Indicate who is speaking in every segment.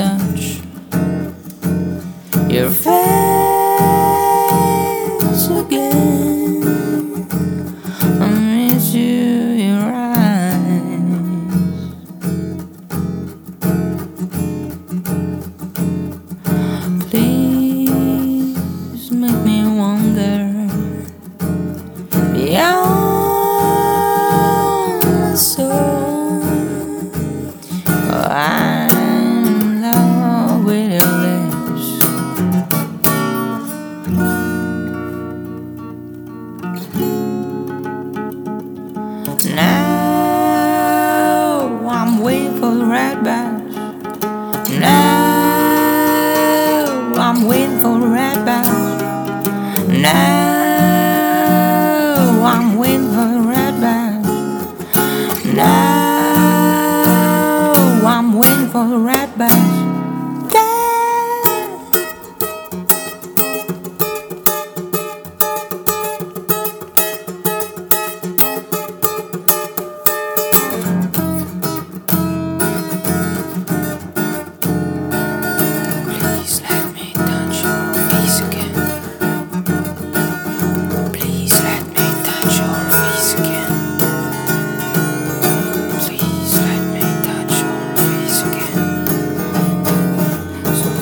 Speaker 1: touch. Your face again. I miss you, your eyes. Please make me wonder. Yeah, so. I I'm waiting for the red bus. Now I'm waiting for the red bus. Now I'm waiting for the red bus.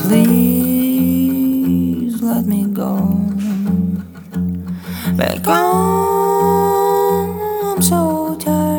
Speaker 1: Please let me go back home. I'm so tired.